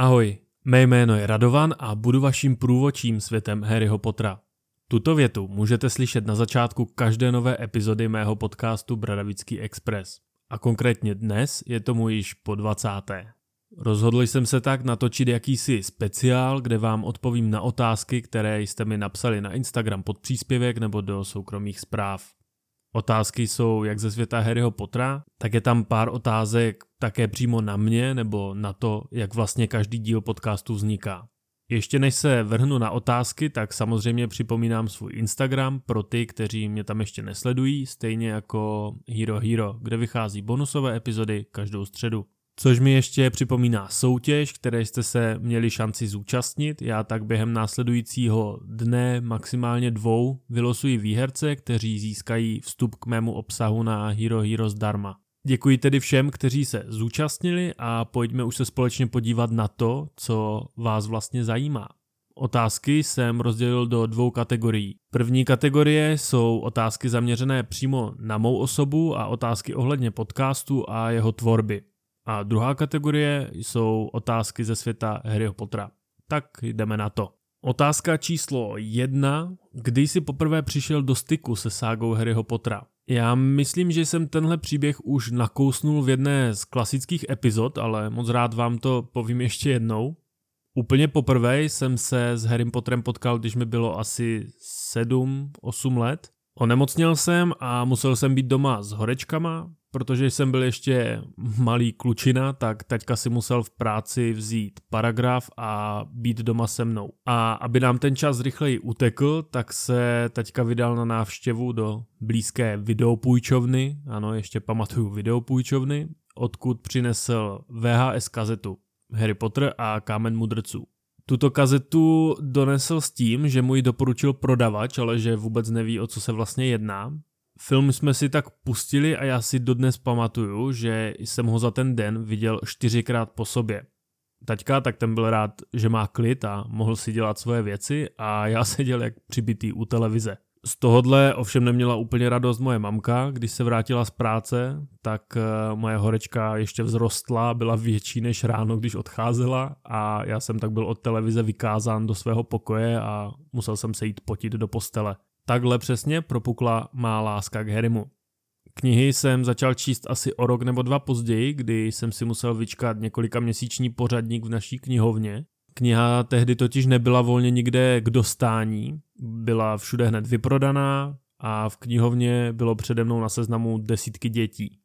Ahoj, mé jméno je Radovan a budu vaším průvočím světem Harryho Pottera. Tuto větu můžete slyšet na začátku každé nové epizody mého podcastu Bradavický Express. A konkrétně dnes je tomu již po 20. Rozhodl jsem se tak natočit jakýsi speciál, kde vám odpovím na otázky, které jste mi napsali na Instagram pod příspěvek nebo do soukromých zpráv. Otázky jsou jak ze světa Harryho Pottera, tak je tam pár otázek také přímo na mě nebo na to, jak vlastně každý díl podcastu vzniká. Ještě než se vrhnu na otázky, tak samozřejmě připomínám svůj Instagram pro ty, kteří mě tam ještě nesledují, stejně jako Hero Hero, kde vychází bonusové epizody každou středu. Což mi ještě připomíná soutěž, které jste se měli šanci zúčastnit. Já tak během následujícího dne, maximálně dvou, vylosuji výherce, kteří získají vstup k mému obsahu na Hero Hero zdarma. Děkuji tedy všem, kteří se zúčastnili a pojďme už se společně podívat na to, co vás vlastně zajímá. Otázky jsem rozdělil do dvou kategorií. První kategorie jsou otázky zaměřené přímo na mou osobu a otázky ohledně podcastu a jeho tvorby. A druhá kategorie jsou otázky ze světa Harryho Pottera. Tak jdeme na to. Otázka číslo jedna. Kdy jsi poprvé přišel do styku se ságou Harryho Pottera? Já myslím, že jsem tenhle příběh už nakousnul v jedné z klasických epizod, ale moc rád vám to povím ještě jednou. Úplně poprvé jsem se s Harrym Potterem potkal, když mi bylo asi 7-8 let. Onemocněl jsem a musel jsem být doma s horečkama, protože jsem byl ještě malý klučina, tak teďka si musel v práci vzít paragraf a být doma se mnou. A aby nám ten čas rychleji utekl, tak se teďka vydal na návštěvu do blízké videopůjčovny, ano, ještě pamatuju videopůjčovny, odkud přinesl VHS kazetu Harry Potter a Kámen mudrců. Tuto kazetu donesl s tím, že mu ji doporučil prodavač, ale že vůbec neví, o co se vlastně jedná. Film jsme si tak pustili a já si dodnes pamatuju, že jsem ho za ten den viděl čtyřikrát po sobě. Taťka tak ten byl rád, že má klid a mohl si dělat svoje věci a já seděl jak přibitý u televize. Z tohohle ovšem neměla úplně radost moje mamka, když se vrátila z práce, tak eh, moje horečka ještě vzrostla, byla větší než ráno, když odcházela a já jsem tak byl od televize vykázán do svého pokoje a musel jsem se jít potit do postele. Takhle přesně propukla má láska k Harrymu. Knihy jsem začal číst asi o rok nebo dva později, kdy jsem si musel vyčkat několika měsíční pořadník v naší knihovně. Kniha tehdy totiž nebyla volně nikde k dostání, byla všude hned vyprodaná a v knihovně bylo přede mnou na seznamu desítky dětí.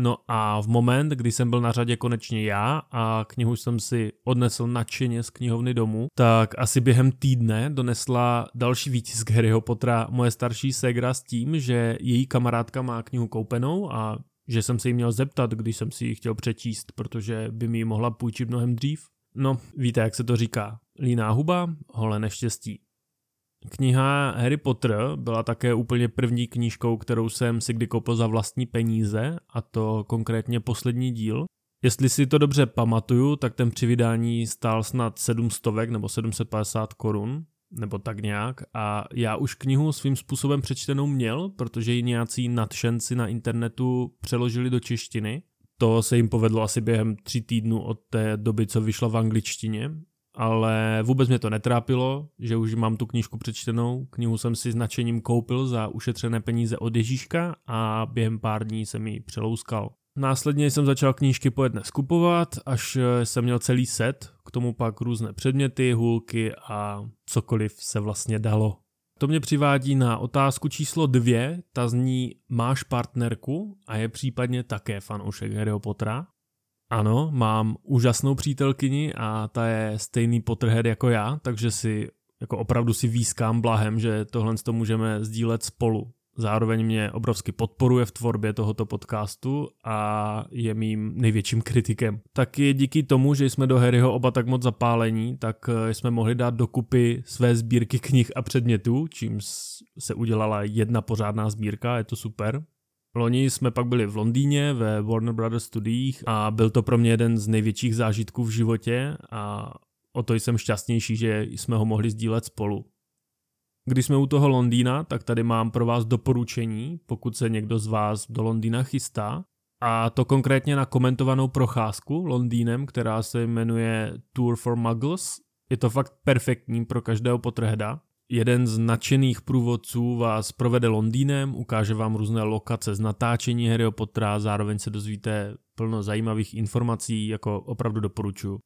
No a v moment, kdy jsem byl na řadě konečně já a knihu jsem si odnesl nadšeně z knihovny domů, tak asi během týdne donesla další výtisk Harryho Pottera moje starší segra s tím, že její kamarádka má knihu koupenou a že jsem se jí měl zeptat, když jsem si ji chtěl přečíst, protože by mi ji mohla půjčit mnohem dřív. No, víte, jak se to říká. Líná huba, hole neštěstí. Kniha Harry Potter byla také úplně první knížkou, kterou jsem si kdy koupil za vlastní peníze, a to konkrétně poslední díl. Jestli si to dobře pamatuju, tak ten při vydání stál snad 700 nebo 750 korun, nebo tak nějak. A já už knihu svým způsobem přečtenou měl, protože ji nějací nadšenci na internetu přeložili do češtiny. To se jim povedlo asi během tří týdnů od té doby, co vyšla v angličtině ale vůbec mě to netrápilo, že už mám tu knížku přečtenou. Knihu jsem si značením koupil za ušetřené peníze od Ježíška a během pár dní jsem ji přelouskal. Následně jsem začal knížky po jedné skupovat, až jsem měl celý set, k tomu pak různé předměty, hůlky a cokoliv se vlastně dalo. To mě přivádí na otázku číslo dvě, ta zní máš partnerku a je případně také fanoušek Harryho Pottera? Ano, mám úžasnou přítelkyni a ta je stejný Potterhead jako já, takže si jako opravdu si výskám blahem, že tohle to můžeme sdílet spolu. Zároveň mě obrovsky podporuje v tvorbě tohoto podcastu a je mým největším kritikem. Taky díky tomu, že jsme do Harryho oba tak moc zapálení, tak eh, jsme mohli dát dokupy své sbírky knih a předmětů, čím se udělala jedna pořádná sbírka, je to super. Loni jsme pak byli v Londýně ve Warner Brothers studiích a byl to pro mě jeden z největších zážitků v životě a o to jsem šťastnější, že jsme ho mohli sdílet spolu. Když jsme u toho Londýna, tak tady mám pro vás doporučení, pokud se někdo z vás do Londýna chystá. a to konkrétně na komentovanou procházku Londýnem, která se jmenuje Tour for Muggles. Je to fakt perfektní pro každého potrhda. Jeden z nadšených průvodců vás provede Londýnem, ukáže vám různé lokace z natáčení Harryho Pottera, zároveň se dozvíte plno zajímavých informací, jako opravdu doporučuji.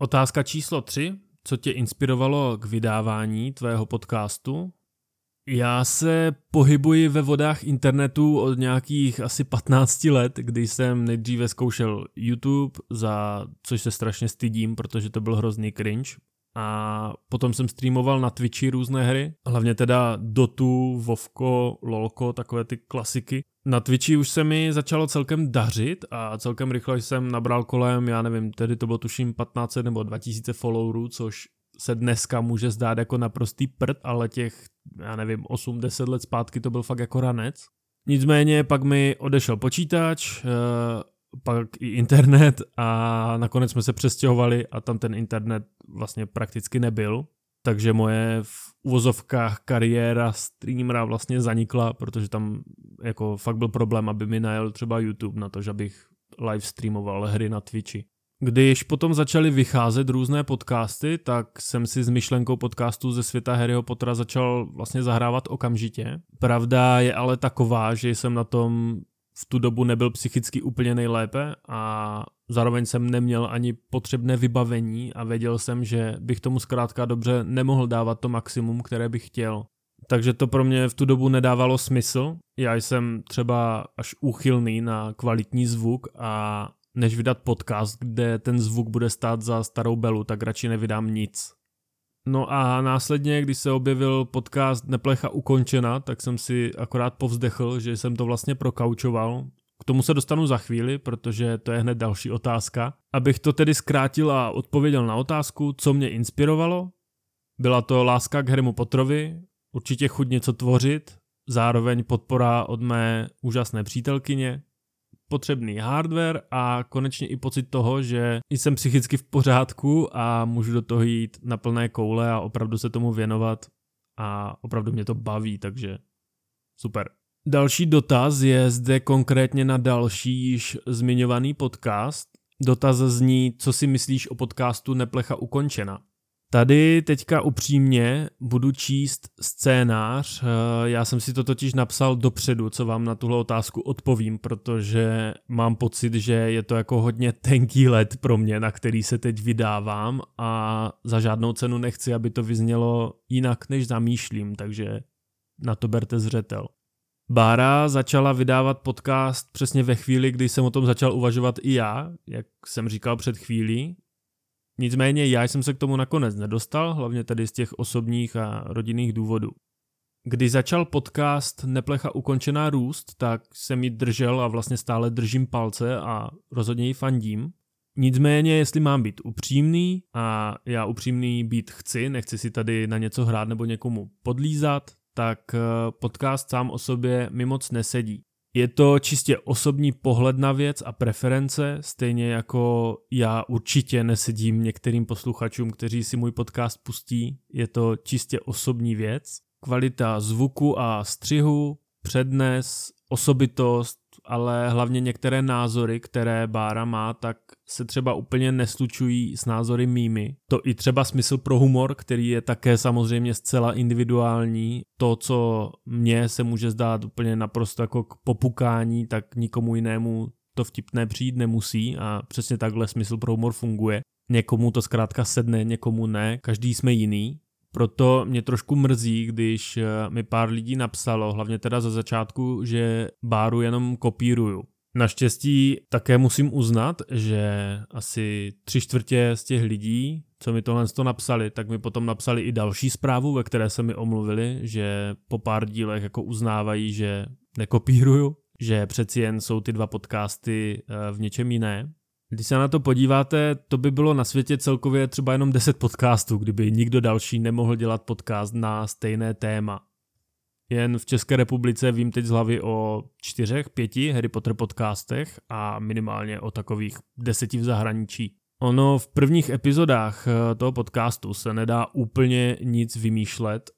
Otázka číslo 3. Co tě inspirovalo k vydávání tvého podcastu? Já se pohybuji ve vodách internetu od nějakých asi 15 let, kdy jsem nejdříve zkoušel YouTube, za což se strašně stydím, protože to byl hrozný cringe. A potom jsem streamoval na Twitchi různé hry, hlavně teda Dotu, Vovko, Lolko, takové ty klasiky. Na Twitchi už se mi začalo celkem dařit a celkem rychle jsem nabral kolem, já nevím, tedy to bylo tuším 15 nebo 2000 followerů, což se dneska může zdát jako naprostý prd, ale těch, já nevím, 8-10 let zpátky to byl fakt jako ranec. Nicméně pak mi odešel počítač, eh, pak i internet a nakonec jsme se přestěhovali a tam ten internet vlastně prakticky nebyl. Takže moje v uvozovkách kariéra streamera vlastně zanikla, protože tam jako fakt byl problém, aby mi najel třeba YouTube na to, že bych live streamoval hry na Twitchi. Když potom začaly vycházet různé podcasty, tak jsem si s myšlenkou podcastu ze světa Harryho Pottera začal vlastně zahrávat okamžitě. Pravda je ale taková, že jsem na tom v tu dobu nebyl psychicky úplně nejlépe a zároveň jsem neměl ani potřebné vybavení a věděl jsem, že bych tomu zkrátka dobře nemohl dávat to maximum, které bych chtěl. Takže to pro mě v tu dobu nedávalo smysl. Já jsem třeba až úchylný na kvalitní zvuk a než vydat podcast, kde ten zvuk bude stát za starou belu, tak radši nevydám nic. No a následně, když se objevil podcast Neplecha ukončena, tak jsem si akorát povzdechl, že jsem to vlastně prokaučoval. K tomu se dostanu za chvíli, protože to je hned další otázka. Abych to tedy zkrátil a odpověděl na otázku, co mě inspirovalo. Byla to láska k Harrymu Potterovi, určitě chuť něco tvořit, zároveň podpora od mé úžasné přítelkyně, potřebný hardware a konečně i pocit toho, že jsem psychicky v pořádku a můžu do toho jít na plné koule a opravdu se tomu věnovat a opravdu mě to baví, takže super. Další dotaz je zde konkrétně na další již zmiňovaný podcast. Dotaz zní, co si myslíš o podcastu Neplecha ukončena. Tady teďka upřímně budu číst scénář. Já jsem si to totiž napsal dopředu, co vám na tuhle otázku odpovím, protože mám pocit, že je to jako hodně tenký let pro mě, na který se teď vydávám a za žádnou cenu nechci, aby to vyznělo jinak, než zamýšlím, takže na to berte zřetel. Bára začala vydávat podcast přesně ve chvíli, kdy jsem o tom začal uvažovat i já, jak jsem říkal před chvílí, Nicméně já jsem se k tomu nakonec nedostal, hlavně tedy z těch osobních a rodinných důvodů. Když začal podcast Neplecha ukončená růst, tak jsem ji držel a vlastně stále držím palce a rozhodně ji fandím. Nicméně, jestli mám být upřímný, a já upřímný být chci, nechci si tady na něco hrát nebo někomu podlízat, tak eh, podcast sám o sobě mi moc nesedí. Je to čistě osobní pohled na věc a preference, stejně jako já určitě nesedím některým posluchačům, kteří si můj podcast pustí. Je to čistě osobní věc. Kvalita zvuku a střihu, přednes, osobitost, ale hlavně některé názory, které Bára má, tak se třeba úplně neslučují s názory mými. To i třeba smysl pro humor, který je také samozřejmě zcela individuální. To, co mně se může zdát úplně naprosto jako k popukání, tak nikomu jinému to vtipné přijít nemusí a přesně takhle smysl pro humor funguje. Někomu to zkrátka sedne, někomu ne, každý jsme jiný. Proto mě trošku mrzí, když eh, mi pár lidí napsalo, hlavně teda za začátku, že Báru jenom kopíruju. Naštěstí také musím uznat, že asi tři čtvrtě z těch lidí, co mi tohle to napsali, tak mi potom napsali i další zprávu, ve které se mi omluvili, že po pár dílech jako uznávají, že nekopíruju, že přeci jen jsou ty dva podcasty eh, v něčem jiné. Když se na to podíváte, to by bylo na světě celkově třeba jenom 10 podcastů, kdyby nikdo další nemohl dělat podcast na stejné téma. Jen v České republice vím teď z hlavy o čtyřech, pěti Harry Potter podcastech a minimálně o takových deseti v zahraničí. Ono v prvních epizodách eh, toho podcastu se nedá úplně nic vymýšlet.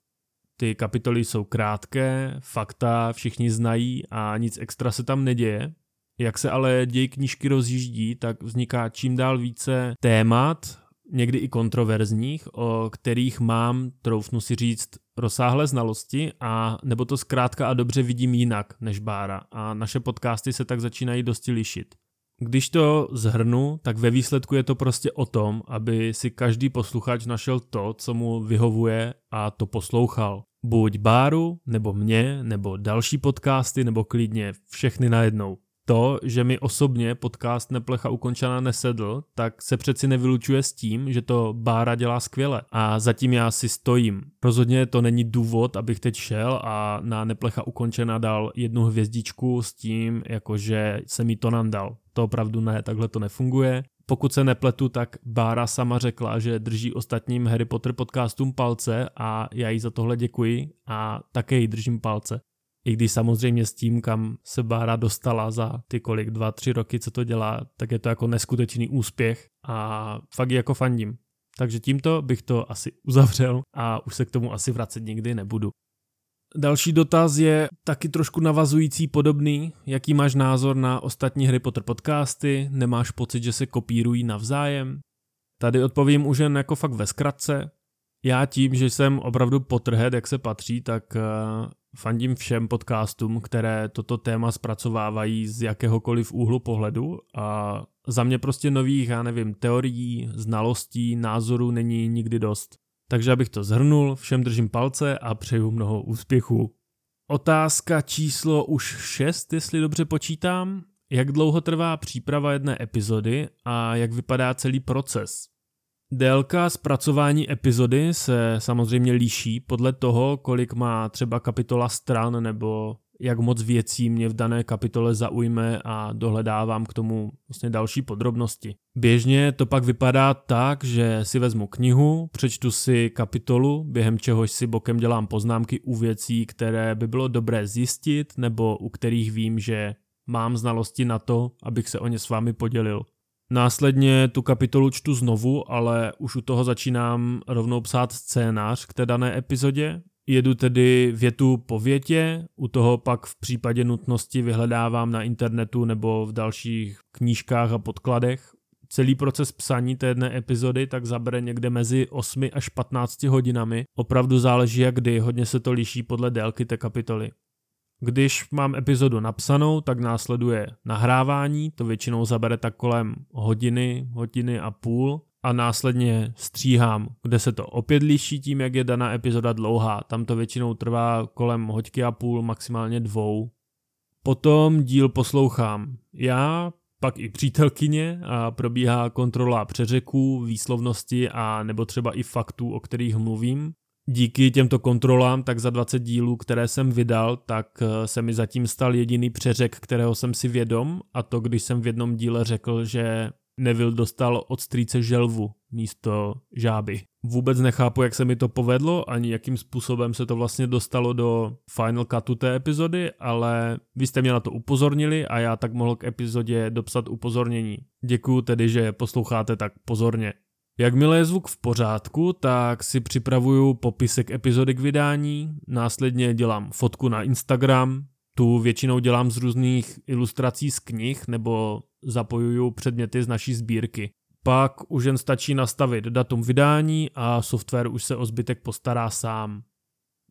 Ty kapitoly jsou krátké, fakta všichni znají a nic extra se tam neděje. Jak se ale děj knížky rozjíždí, tak vzniká čím dál více témat, někdy i kontroverzních, o kterých mám, troufnu si říct, rozsáhlé znalosti a nebo to zkrátka a dobře vidím jinak než Bára a naše podcasty se tak začínají dosti lišit. Když to zhrnu, tak ve výsledku je to prostě o tom, aby si každý posluchač našel to, co mu vyhovuje a to poslouchal. Buď Báru, nebo mě, nebo další podcasty, nebo klidně všechny najednou to, že mi osobně podcast Neplecha ukončená nesedl, tak se přeci nevylučuje s tím, že to Bára dělá skvěle a zatím já si stojím. Rozhodně to není důvod, abych teď šel a na Neplecha ukončená dal jednu hvězdičku s tím, jakože se mi to nandal. To opravdu ne, takhle to nefunguje. Pokud se nepletu, tak Bára sama řekla, že drží ostatním Harry Potter podcastům palce a já jí za tohle děkuji a také jí držím palce. I když samozřejmě s tím, kam se Bára dostala za ty kolik, dva, tři roky, co to dělá, tak je to jako neskutečný úspěch a fakt jako fandím. Takže tímto bych to asi uzavřel a už se k tomu asi vracet nikdy nebudu. Další dotaz je taky trošku navazující podobný. Jaký máš názor na ostatní Harry Potter podcasty? Nemáš pocit, že se kopírují navzájem? Tady odpovím už jen jako fakt ve zkratce. Já tím, že jsem opravdu potrhed, jak se patří, tak eh, fandím všem podcastům, které toto téma zpracovávají z jakéhokoliv úhlu pohledu a za mě prostě nových, já nevím, teorií, znalostí, názorů není nikdy dost. Takže abych to zhrnul, všem držím palce a přeju mnoho úspěchů. Otázka číslo už 6, jestli dobře počítám. Jak dlouho trvá příprava jedné epizody a jak vypadá celý proces? Délka zpracování epizody se samozřejmě liší podle toho, kolik má třeba kapitola stran nebo jak moc věcí mě v dané kapitole zaujme a dohledávám k tomu vlastně další podrobnosti. Běžně to pak vypadá tak, že si vezmu knihu, přečtu si kapitolu, během čehož si bokem dělám poznámky u věcí, které by bylo dobré zjistit nebo u kterých vím, že mám znalosti na to, abych se o ně s vámi podělil. Následně tu kapitolu čtu znovu, ale už u toho začínám rovnou psát scénář k té dané epizodě. Jedu tedy větu po větě, u toho pak v případě nutnosti vyhledávám na internetu nebo v dalších knížkách a podkladech. Celý proces psaní té jedné epizody tak zabere někde mezi 8 až 15 hodinami. Opravdu záleží jak kdy, hodně se to liší podle délky té kapitoly. Když mám epizodu napsanou, tak následuje nahrávání, to většinou zabere tak kolem hodiny, hodiny a půl a následně stříhám, kde se to opět liší tím, jak je daná epizoda dlouhá. Tam to většinou trvá kolem hoďky a půl, maximálně dvou. Potom díl poslouchám já, pak i přítelkyně a probíhá kontrola přeřeků, výslovnosti a nebo třeba i faktů, o kterých mluvím. Díky těmto kontrolám, tak za 20 dílů, které jsem vydal, tak eh, se mi zatím stal jediný přeřek, kterého jsem si vědom, a to když jsem v jednom díle řekl, že Neville dostal od strýce želvu místo žáby. Vůbec nechápu, jak se mi to povedlo, ani jakým způsobem se to vlastně dostalo do final cutu té epizody, ale vy jste mě na to upozornili a já tak mohl k epizodě dopsat upozornění. Děkuju tedy, že posloucháte tak pozorně. Jakmile je zvuk v pořádku, tak si připravuju popisek epizody k vydání, následně dělám fotku na Instagram, tu většinou dělám z různých ilustrací z knih nebo zapojuju předměty z naší sbírky. Pak už jen stačí nastavit datum vydání a software už se o zbytek postará sám.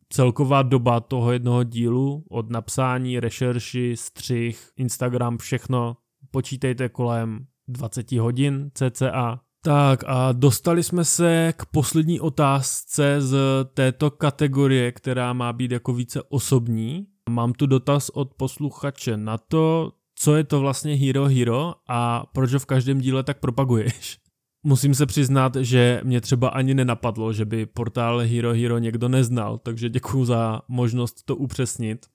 Celková doba toho jednoho dílu od napsání, rešerši, střih, Instagram, všechno počítejte kolem 20 hodin cca. Tak a dostali jsme se k poslední otázce z této kategorie, která má být jako více osobní. Mám tu dotaz od posluchače na to, co je to vlastně Hero Hero a proč ho v každém díle tak propaguješ. Musím se přiznat, že mě třeba ani nenapadlo, že by portál Hero Hero někdo neznal, takže děkuji za možnost to upřesnit.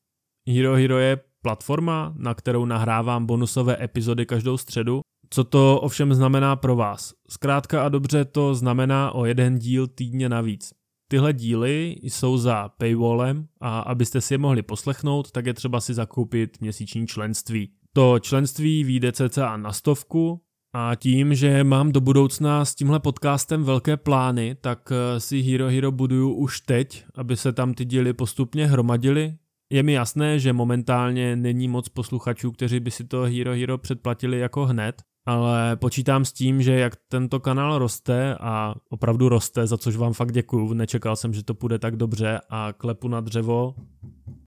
Hero Hero je platforma, na kterou nahrávám bonusové epizody každou středu co to ovšem znamená pro vás? Zkrátka a dobře to znamená o jeden díl týdně navíc. Tyhle díly jsou za paywallem a abyste si je mohli poslechnout, tak je třeba si zakoupit měsíční členství. To členství vyjde cca na stovku a tím, že mám do budoucna s tímhle podcastem velké plány, tak si Hero Hero buduju už teď, aby se tam ty díly postupně hromadily Je mi jasné, že momentálně není moc posluchačů, kteří by si to Hero Hero předplatili jako hned, ale počítám s tím, že jak tento kanál roste a opravdu roste, za což vám fakt děkuju, nečekal jsem, že to půjde tak dobře a klepu na dřevo,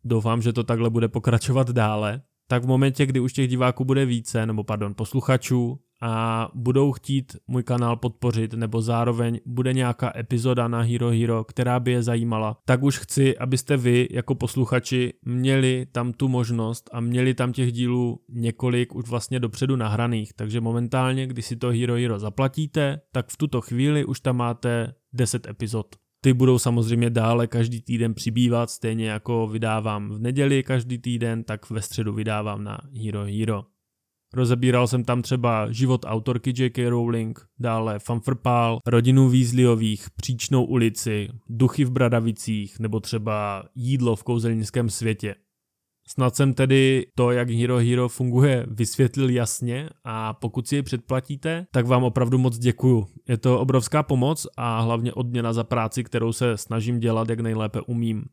doufám, že to takhle bude pokračovat dále, tak v momentě, kdy už těch diváků bude více, nebo pardon, posluchačů a budou chtít můj kanál podpořit, nebo zároveň bude nějaká epizoda na Hero Hero, která by je zajímala, tak už chci, abyste vy jako posluchači měli tam tu možnost a měli tam těch dílů několik už vlastně dopředu nahraných, takže momentálně, když si to Hero Hero zaplatíte, tak v tuto chvíli už tam máte 10 epizod. Ty budou samozřejmě dále každý týden přibývat, stejně jako vydávám v neděli každý týden, tak ve středu vydávám na Hero Hero. Rozebíral jsem tam třeba život autorky J.K. Rowling, dále Fanfrpál, rodinu Weasleyových, Příčnou ulici, Duchy v Bradavicích nebo třeba Jídlo v kouzelnickém světě. Snad jsem tedy to, jak Hero Hero funguje, vysvětlil jasně a pokud si ji předplatíte, tak vám opravdu moc děkuju. Je to obrovská pomoc a hlavně odměna za práci, kterou se snažím dělat, jak nejlépe umím.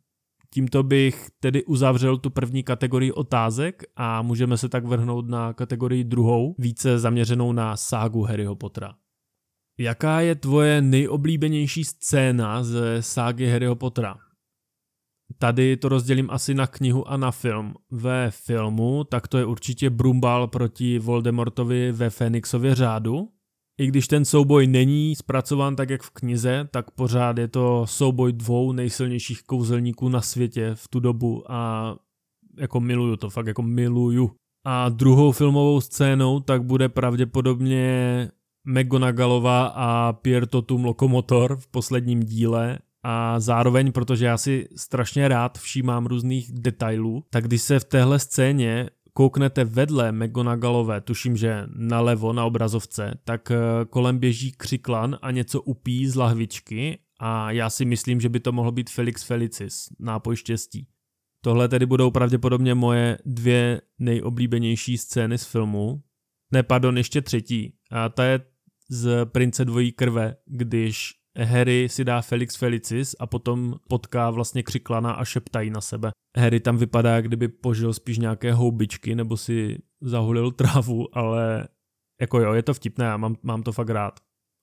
Tímto bych tedy uzavřel tu první kategorii otázek a můžeme se tak vrhnout na kategorii druhou, více zaměřenou na ságu Harryho Pottera. Jaká je tvoje nejoblíbenější scéna ze ságy Harryho Pottera? Tady to rozdělím asi na knihu a na film. Ve filmu tak to je určitě Brumbal proti Voldemortovi ve Fénixově řádu, i když ten souboj není zpracován tak, jak v knize, tak pořád je to souboj dvou nejsilnějších kouzelníků na světě v tu dobu a jako miluju to, fakt jako miluju. A druhou filmovou scénou tak bude pravděpodobně McGonagallová a Pierre Totum Lokomotor v posledním díle a zároveň, protože já si strašně rád všímám různých detailů, tak když se v téhle scéně kouknete vedle McGonagallové, tuším, že nalevo na obrazovce, tak eh, kolem běží křiklan a něco upí z lahvičky a já si myslím, že by to mohl být Felix Felicis, nápoj štěstí. Tohle tedy budou pravděpodobně moje dvě nejoblíbenější scény z filmu. Ne, pardon, ještě třetí. A ta je z Prince dvojí krve, když Harry si dá Felix Felicis a potom potká vlastně křiklana a šeptají na sebe. Harry tam vypadá, kdyby požil spíš nějaké houbičky nebo si zahulil trávu, ale jako jo, je to vtipné a mám, mám to fakt rád.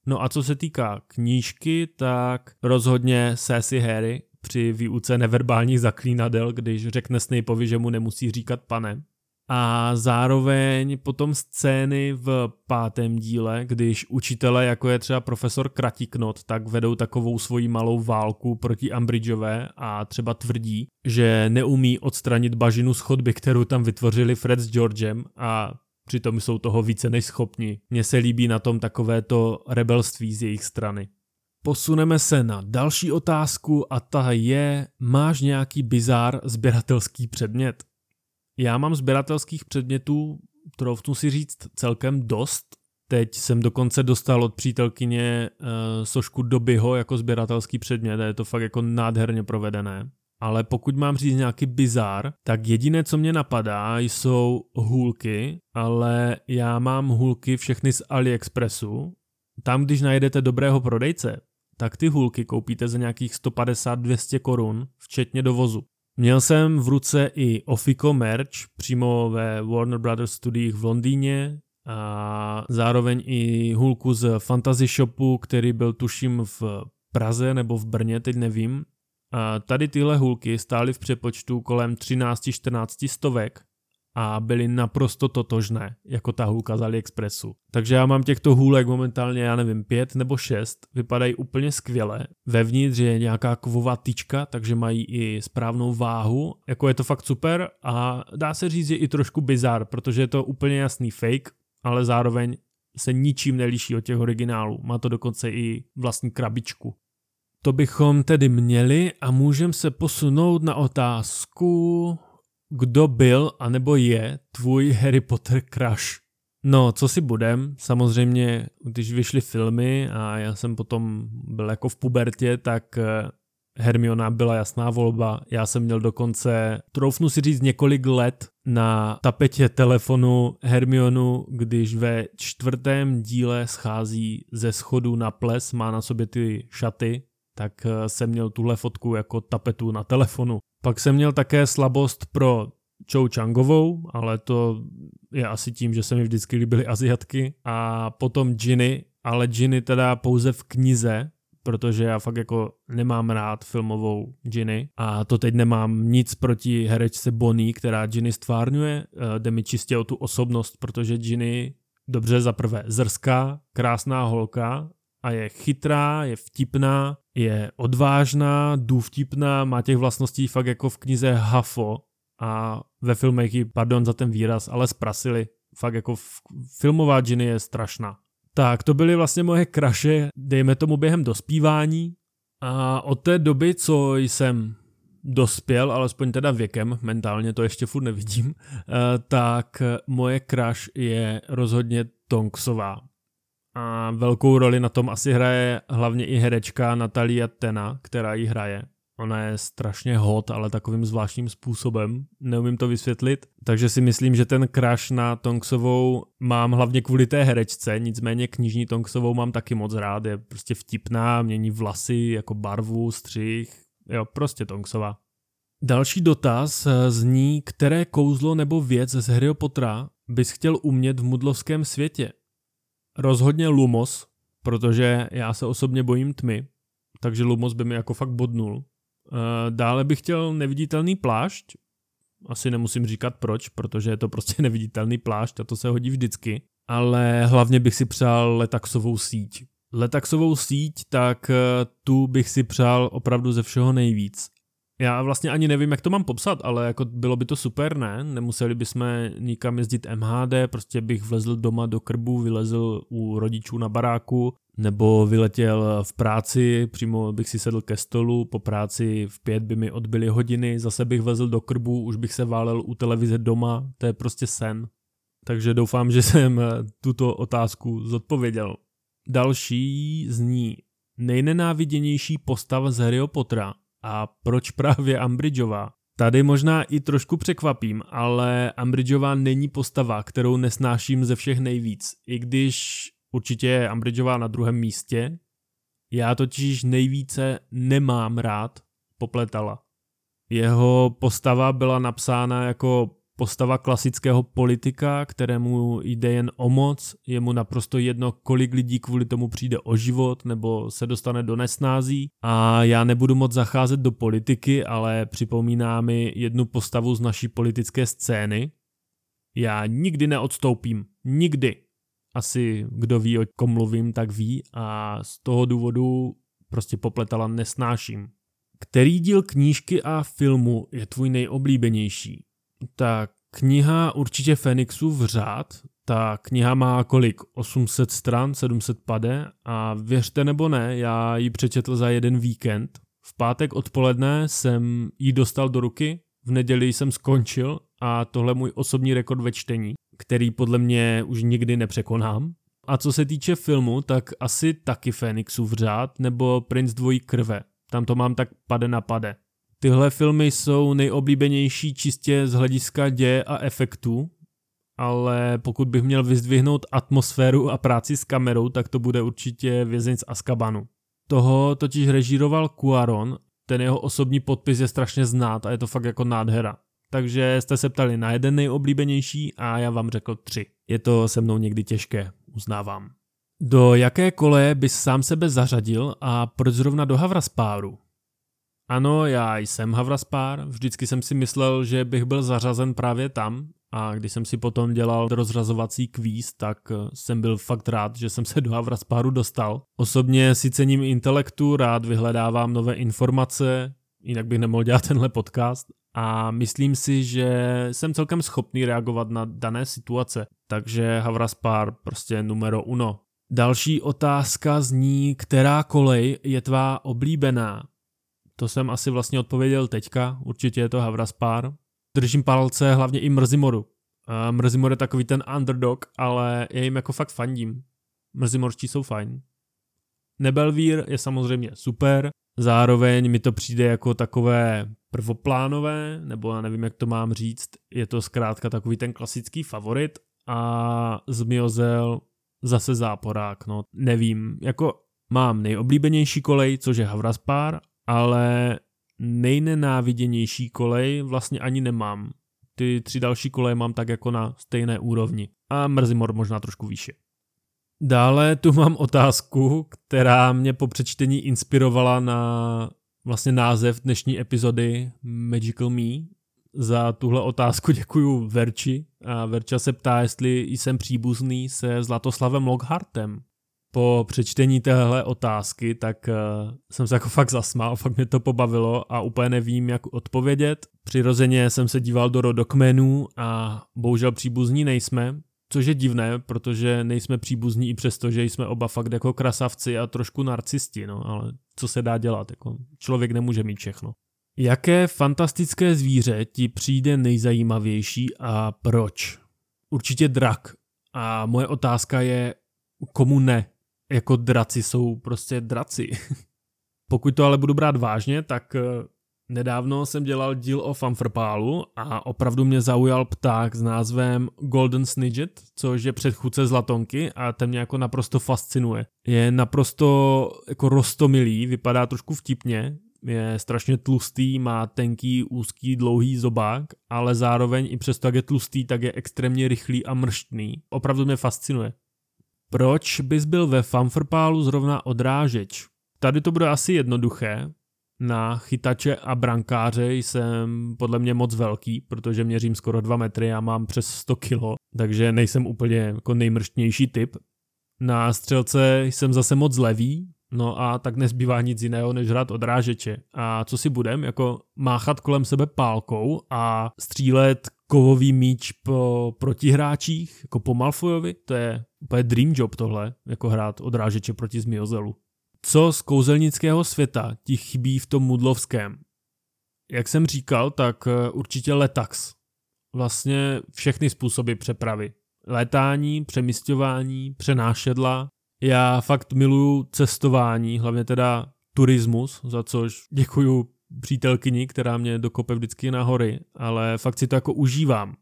No a co se týká knížky, tak rozhodně Sassy Harry při výuce neverbálních zaklínadel, když řekne Snapeovi, že mu nemusí říkat pane, a zároveň potom scény v pátém díle, když učitele, jako je třeba profesor Kratiknot, tak vedou takovou svoji malou válku proti Ambridgeové a třeba tvrdí, že neumí odstranit bažinu z chodby, kterou tam vytvořili Fred s Georgem a přitom jsou toho více než schopni. Mně se líbí na tom takovéto rebelství z jejich strany. Posuneme se na další otázku a ta je, máš nějaký bizár sběratelský předmět? Já mám sběratelských předmětů, troufnu si říct, celkem dost. Teď jsem dokonce dostal od přítelkyně uh, sošku Dobyho jako sběratelský předmět a je to fakt jako nádherně provedené. Ale pokud mám říct nějaký bizár, tak jediné, co mě napadá, jsou hůlky, ale já mám hůlky všechny z AliExpressu. Tam, když najdete dobrého prodejce, tak ty hůlky koupíte za nějakých 150-200 korun, včetně dovozu. Měl jsem v ruce i Ofico merch přímo ve Warner Brothers studiích v Londýně a zároveň i hůlku z Fantasy Shopu, který byl tuším v Praze nebo v Brně, teď nevím. A tady tyhle hůlky stály v přepočtu kolem 13-14 stovek a byly naprosto totožné, jako ta hůlka z AliExpressu. Takže já mám těchto hůlek momentálně, já nevím, pět nebo šest, vypadají úplně skvěle. Vevnitř je nějaká kovová tyčka, takže mají i správnou váhu, jako je to fakt super a dá se říct, že i trošku bizar, protože je to úplně jasný fake, ale zároveň se ničím neliší od těch originálů. Má to dokonce i vlastní krabičku. To bychom tedy měli a můžeme se posunout na otázku, kdo byl anebo je tvůj Harry Potter crush? No, co si budem, samozřejmě, když vyšly filmy a já jsem potom byl jako v pubertě, tak eh, Hermiona byla jasná volba. Já jsem měl dokonce, troufnu si říct, několik let na tapetě telefonu Hermionu, když ve čtvrtém díle schází ze schodu na ples, má na sobě ty šaty, tak eh, jsem měl tuhle fotku jako tapetu na telefonu Pak jsem měl také slabost pro Chou Changovou, ale to je asi tím, že se mi vždycky líbily Aziatky. A potom Ginny, ale Ginny teda pouze v knize, protože já fakt jako nemám rád filmovou Ginny a to teď nemám nic proti herečce Bonnie, která Ginny stvárňuje, eh, jde mi čistě o tu osobnost, protože Ginny dobře za prvé zrská, krásná holka a je chytrá, je vtipná, je odvážná, důvtipná, má těch vlastností fakt jako v knize Hafo a ve filmech ji, pardon za ten výraz, ale zprasili. Fakt jako filmová Ginny je strašná. Tak, to byly vlastně moje kraše, dejme tomu během dospívání. A od té doby, co jsem dospěl, alespoň teda věkem, mentálně to ještě furt nevidím, eh, tak moje crush je rozhodně Tonksová. A velkou roli na tom asi hraje hlavně i herečka Natalia Tena, která ji hraje. Ona je strašně hot, ale takovým zvláštním způsobem. Neumím to vysvětlit. Takže si myslím, že ten crush na Tonksovou mám hlavně kvůli té herečce, nicméně knižní Tonksovou mám taky moc rád. Je prostě vtipná, mění vlasy jako barvu, střih. Jo, prostě Tonksová. Další dotaz eh, zní, které kouzlo nebo věc z Harry Pottera bys chtěl umět v mudlovském světě? Rozhodně Lumos, protože já se osobně bojím tmy, takže Lumos by mi jako fakt bodnul. Eh, dále bych chtěl neviditelný plášť. Asi nemusím říkat proč, protože je to prostě neviditelný plášť a to se hodí vždycky. Ale hlavně bych si přál letaxovou síť. Letaxovou síť, tak eh, tu bych si přál opravdu ze všeho nejvíc. Já vlastně ani nevím, jak to mám popsat, ale jako bylo by to super, ne? Nemuseli bychom nikam jezdit MHD, prostě bych vlezl doma do krbu, vylezl u rodičů na baráku, nebo vyletěl v práci, přímo bych si sedl ke stolu, po práci v pět by mi odbyly hodiny, zase bych vezl do krbu, už bych se válel u televize doma, to je prostě sen. Takže doufám, že jsem tuto otázku zodpověděl. Další zní nejnenáviděnější postava z Harryho Pottera a proč právě Ambridgeová? Tady možná i trošku překvapím, ale Ambridgeová není postava, kterou nesnáším ze všech nejvíc, i když určitě je Ambridgeová na druhém místě. Já totiž nejvíce nemám rád Popletala. Jeho postava byla napsána jako postava klasického politika, kterému jde jen o moc, je mu naprosto jedno, kolik lidí kvůli tomu přijde o život nebo se dostane do nesnází. A já nebudu moc zacházet do politiky, ale připomíná mi jednu postavu z naší politické scény. Já nikdy neodstoupím. Nikdy. Asi kdo ví, o kom mluvím, tak ví a z toho důvodu prostě popletala nesnáším. Který díl knížky a filmu je tvůj nejoblíbenější? Tak kniha určitě Fenixův řád, ta kniha má kolik? 800 stran, 700 pade a věřte nebo ne, já ji přečetl za jeden víkend. V pátek odpoledne jsem ji dostal do ruky, v neděli jsem skončil a tohle je můj osobní rekord ve čtení, který podle mě už nikdy nepřekonám. A co se týče filmu, tak asi taky Fenixův řád nebo Prince dvojí krve. Tam to mám tak pade na pade. Tyhle filmy jsou nejoblíbenější čistě z hlediska děje a efektů, ale pokud bych měl vyzdvihnout atmosféru a práci s kamerou, tak to bude určitě Vězeň z Azkabanu. Toho totiž režíroval Cuaron, ten jeho osobní podpis je strašně znát a je to fakt jako nádhera. Takže jste se ptali na jeden nejoblíbenější a já vám řekl tři. Je to se mnou někdy těžké, uznávám. Do jaké kole bys sám sebe zařadil a proč zrovna do Havraspáru? Ano, já jsem Havraspár, vždycky jsem si myslel, že bych byl zařazen právě tam a když jsem si potom dělal rozřazovací kvíz, tak eh, jsem byl fakt rád, že jsem se do Havraspáru dostal. Osobně si cením intelektu, rád vyhledávám nové informace, jinak bych nemohl dělat tenhle podcast a myslím si, že jsem celkem schopný reagovat na dané situace, takže Havraspár prostě numero uno. Další otázka zní, která kolej je tvá oblíbená? To jsem asi vlastně odpověděl teďka, určitě je to Havraspár. Držím palce hlavně i Mrzimoru. Mrzimor je takový ten underdog, ale já jim jako fakt fandím. Mrzimorští jsou fajn. Nebelvír je samozřejmě super, zároveň mi to přijde jako takové prvoplánové, nebo já nevím, jak to mám říct, je to zkrátka takový ten klasický favorit a Zmiozel zase záporák, no nevím, jako mám nejoblíbenější kolej, což je Havraspár ale nejnenáviděnější kolej vlastně ani nemám. Ty tři další koleje mám tak jako na stejné úrovni. A Mrzimor možná trošku výše. Dále tu mám otázku, která mě po přečtení inspirovala na vlastně název dnešní epizody Magical Me. Za tuhle otázku děkuju Verči a Verča se ptá, jestli jsem příbuzný se Zlatoslavem Lockhartem. Po přečtení téhle otázky, tak uh, jsem se jako fakt zasmál, fakt mě to pobavilo a úplně nevím, jak odpovědět. Přirozeně jsem se díval do rodokmenů a bohužel příbuzní nejsme, Což je divné, protože nejsme příbuzní i přesto, že jsme oba fakt jako krasavci a trošku narcisti, no, ale co se dá dělat, jako člověk nemůže mít všechno. Jaké fantastické zvíře ti přijde nejzajímavější a proč? Určitě drak. A moje otázka je, komu ne? Jako draci jsou prostě draci. Pokud to ale budu brát vážně, tak eh, Nedávno jsem dělal díl o fanfrpálu a opravdu mě zaujal pták s názvem Golden Snidget, což je předchůdce zlatonky a ten mě jako naprosto fascinuje. Je naprosto jako rostomilý, vypadá trošku vtipně, je strašně tlustý, má tenký, úzký, dlouhý zobák, ale zároveň i přesto, jak je tlustý, tak je extrémně rychlý a mrštný. Opravdu mě fascinuje. Proč bys byl ve fanfrpálu zrovna odrážeč? Tady to bude asi jednoduché, na chytače a brankáře jsem podle mě moc velký, protože měřím skoro 2 metry a mám přes 100 kilo, takže nejsem úplně jako nejmrštnější typ. Na střelce jsem zase moc levý, no a tak nezbývá nic jiného, než hrát odrážeče. A co si budem, jako máchat kolem sebe pálkou a střílet kovový míč po protihráčích, jako po Malfojovi, to je úplně dream job tohle, jako hrát odrážeče proti Zmiozelu. Co z kouzelnického světa ti chybí v tom mudlovském? Jak jsem říkal, tak eh, určitě letax. Vlastně všechny způsoby přepravy. Létání, přemysťování, přenášedla. Já fakt miluju cestování, hlavně teda turismus, za což děkuju přítelkyni, která mě dokope vždycky na hory, ale fakt si to jako užívám.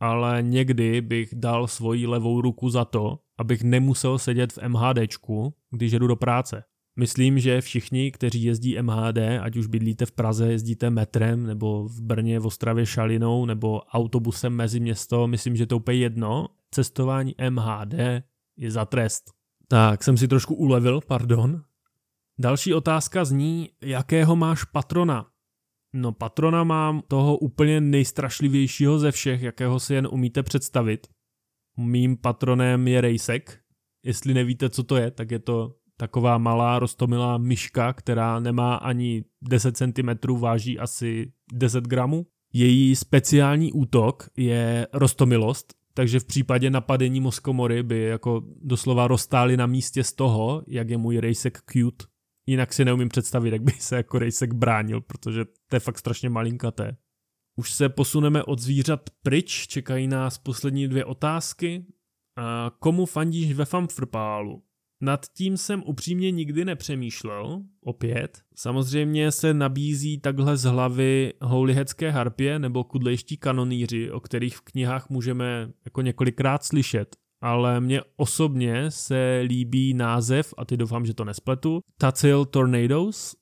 Ale někdy bych dal svoji levou ruku za to, abych nemusel sedět v MHDčku, když jedu do práce. Myslím, že všichni, kteří jezdí MHD, ať už bydlíte v Praze, jezdíte metrem, nebo v Brně, v Ostravě šalinou, nebo autobusem mezi město, myslím, že to úplně jedno. Cestování MHD je za trest. Tak, jsem si trošku ulevil, pardon. Další otázka zní, jakého máš patrona? No patrona mám toho úplně nejstrašlivějšího ze všech, jakého si jen umíte představit. Mým patronem je Rejsek. Jestli nevíte, co to je, tak je to taková malá rostomilá myška, která nemá ani 10 cm, váží asi 10 gramů. Její speciální útok je rostomilost, takže v případě napadení Moskomory by jako doslova roztáli na místě z toho, jak je můj rejsek cute. Jinak si neumím představit, jak by se jako rejsek bránil, protože to je fakt strašně malinkaté. Už se posuneme od zvířat pryč, čekají nás poslední dvě otázky. A komu fandíš ve Famfrpálu? Nad tím jsem upřímně nikdy nepřemýšlel, opět. Samozřejmě se nabízí takhle z hlavy houlihecké harpě nebo kudlejští kanonýři, o kterých v knihách můžeme jako několikrát slyšet. Ale mně osobně se líbí název, a ty doufám, že to nespletu, Tacil Tornadoes.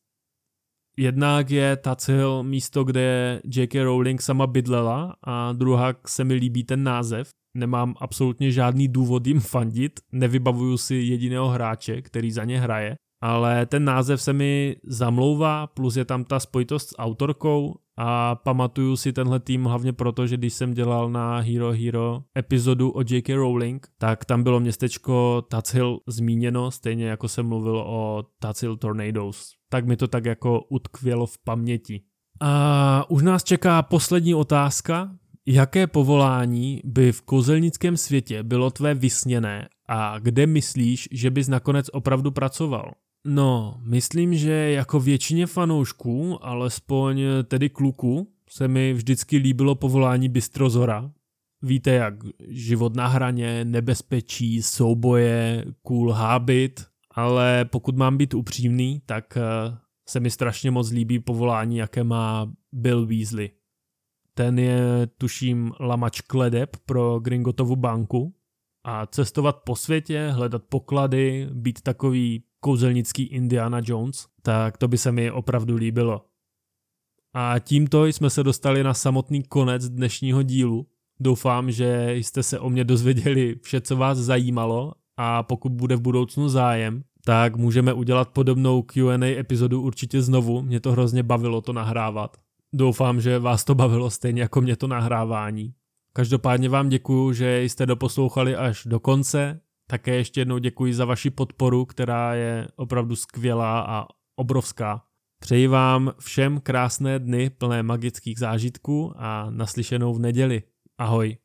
Jednak je Tacil místo, kde J.K. Rowling sama bydlela a druhá se mi líbí ten název nemám absolutně žádný důvod jim fandit, nevybavuju si jediného hráče, který za ně hraje, ale ten název se mi zamlouvá, plus je tam ta spojitost s autorkou a pamatuju si tenhle tým hlavně proto, že když jsem dělal na Hero Hero epizodu o J.K. Rowling, tak tam bylo městečko Hill zmíněno, stejně jako jsem mluvil o Hill Tornadoes. Tak mi to tak jako utkvělo v paměti. A už nás čeká poslední otázka, Jaké povolání by v kozelnickém světě bylo tvé vysněné a kde myslíš, že bys nakonec opravdu pracoval? No, myslím, že jako většině fanoušků, alespoň tedy kluku, se mi vždycky líbilo povolání Bystrozora. Víte jak, život na hraně, nebezpečí, souboje, cool habit, ale pokud mám být upřímný, tak eh, se mi strašně moc líbí povolání, jaké má Bill Weasley. Ten je, tuším, lamač kledeb pro Gringotovu banku a cestovat po světě, hledat poklady, být takový kouzelnický Indiana Jones, tak to by se mi opravdu líbilo. A tímto jsme se dostali na samotný konec dnešního dílu. Doufám, že jste se o mě dozvěděli vše, co vás zajímalo a pokud bude v budoucnu zájem, tak můžeme udělat podobnou Q&A epizodu určitě znovu. Mě to hrozně bavilo to nahrávat. Doufám, že vás to bavilo stejně jako mě to nahrávání. Každopádně vám děkuju, že jste doposlouchali až do konce. Také ještě jednou děkuji za vaši podporu, která je opravdu skvělá a obrovská. Přeji vám všem krásné dny plné magických zážitků a naslyšenou v neděli. Ahoj.